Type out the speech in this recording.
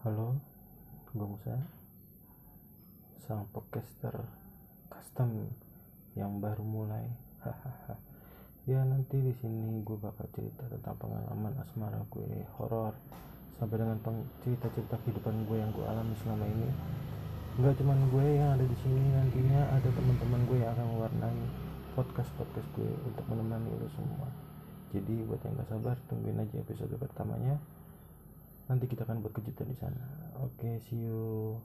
Halo, gue Musa, sang podcaster custom yang baru mulai. Hahaha. ya nanti di sini gue bakal cerita tentang pengalaman asmara gue horor sampai dengan cerita-cerita kehidupan gue yang gue alami selama ini. Enggak cuman gue yang ada di sini nantinya ada teman-teman gue yang akan mewarnai podcast podcast gue untuk menemani lo semua. Jadi buat yang gak sabar tungguin aja episode pertamanya nanti kita akan buat kejutan di sana. Oke okay, see you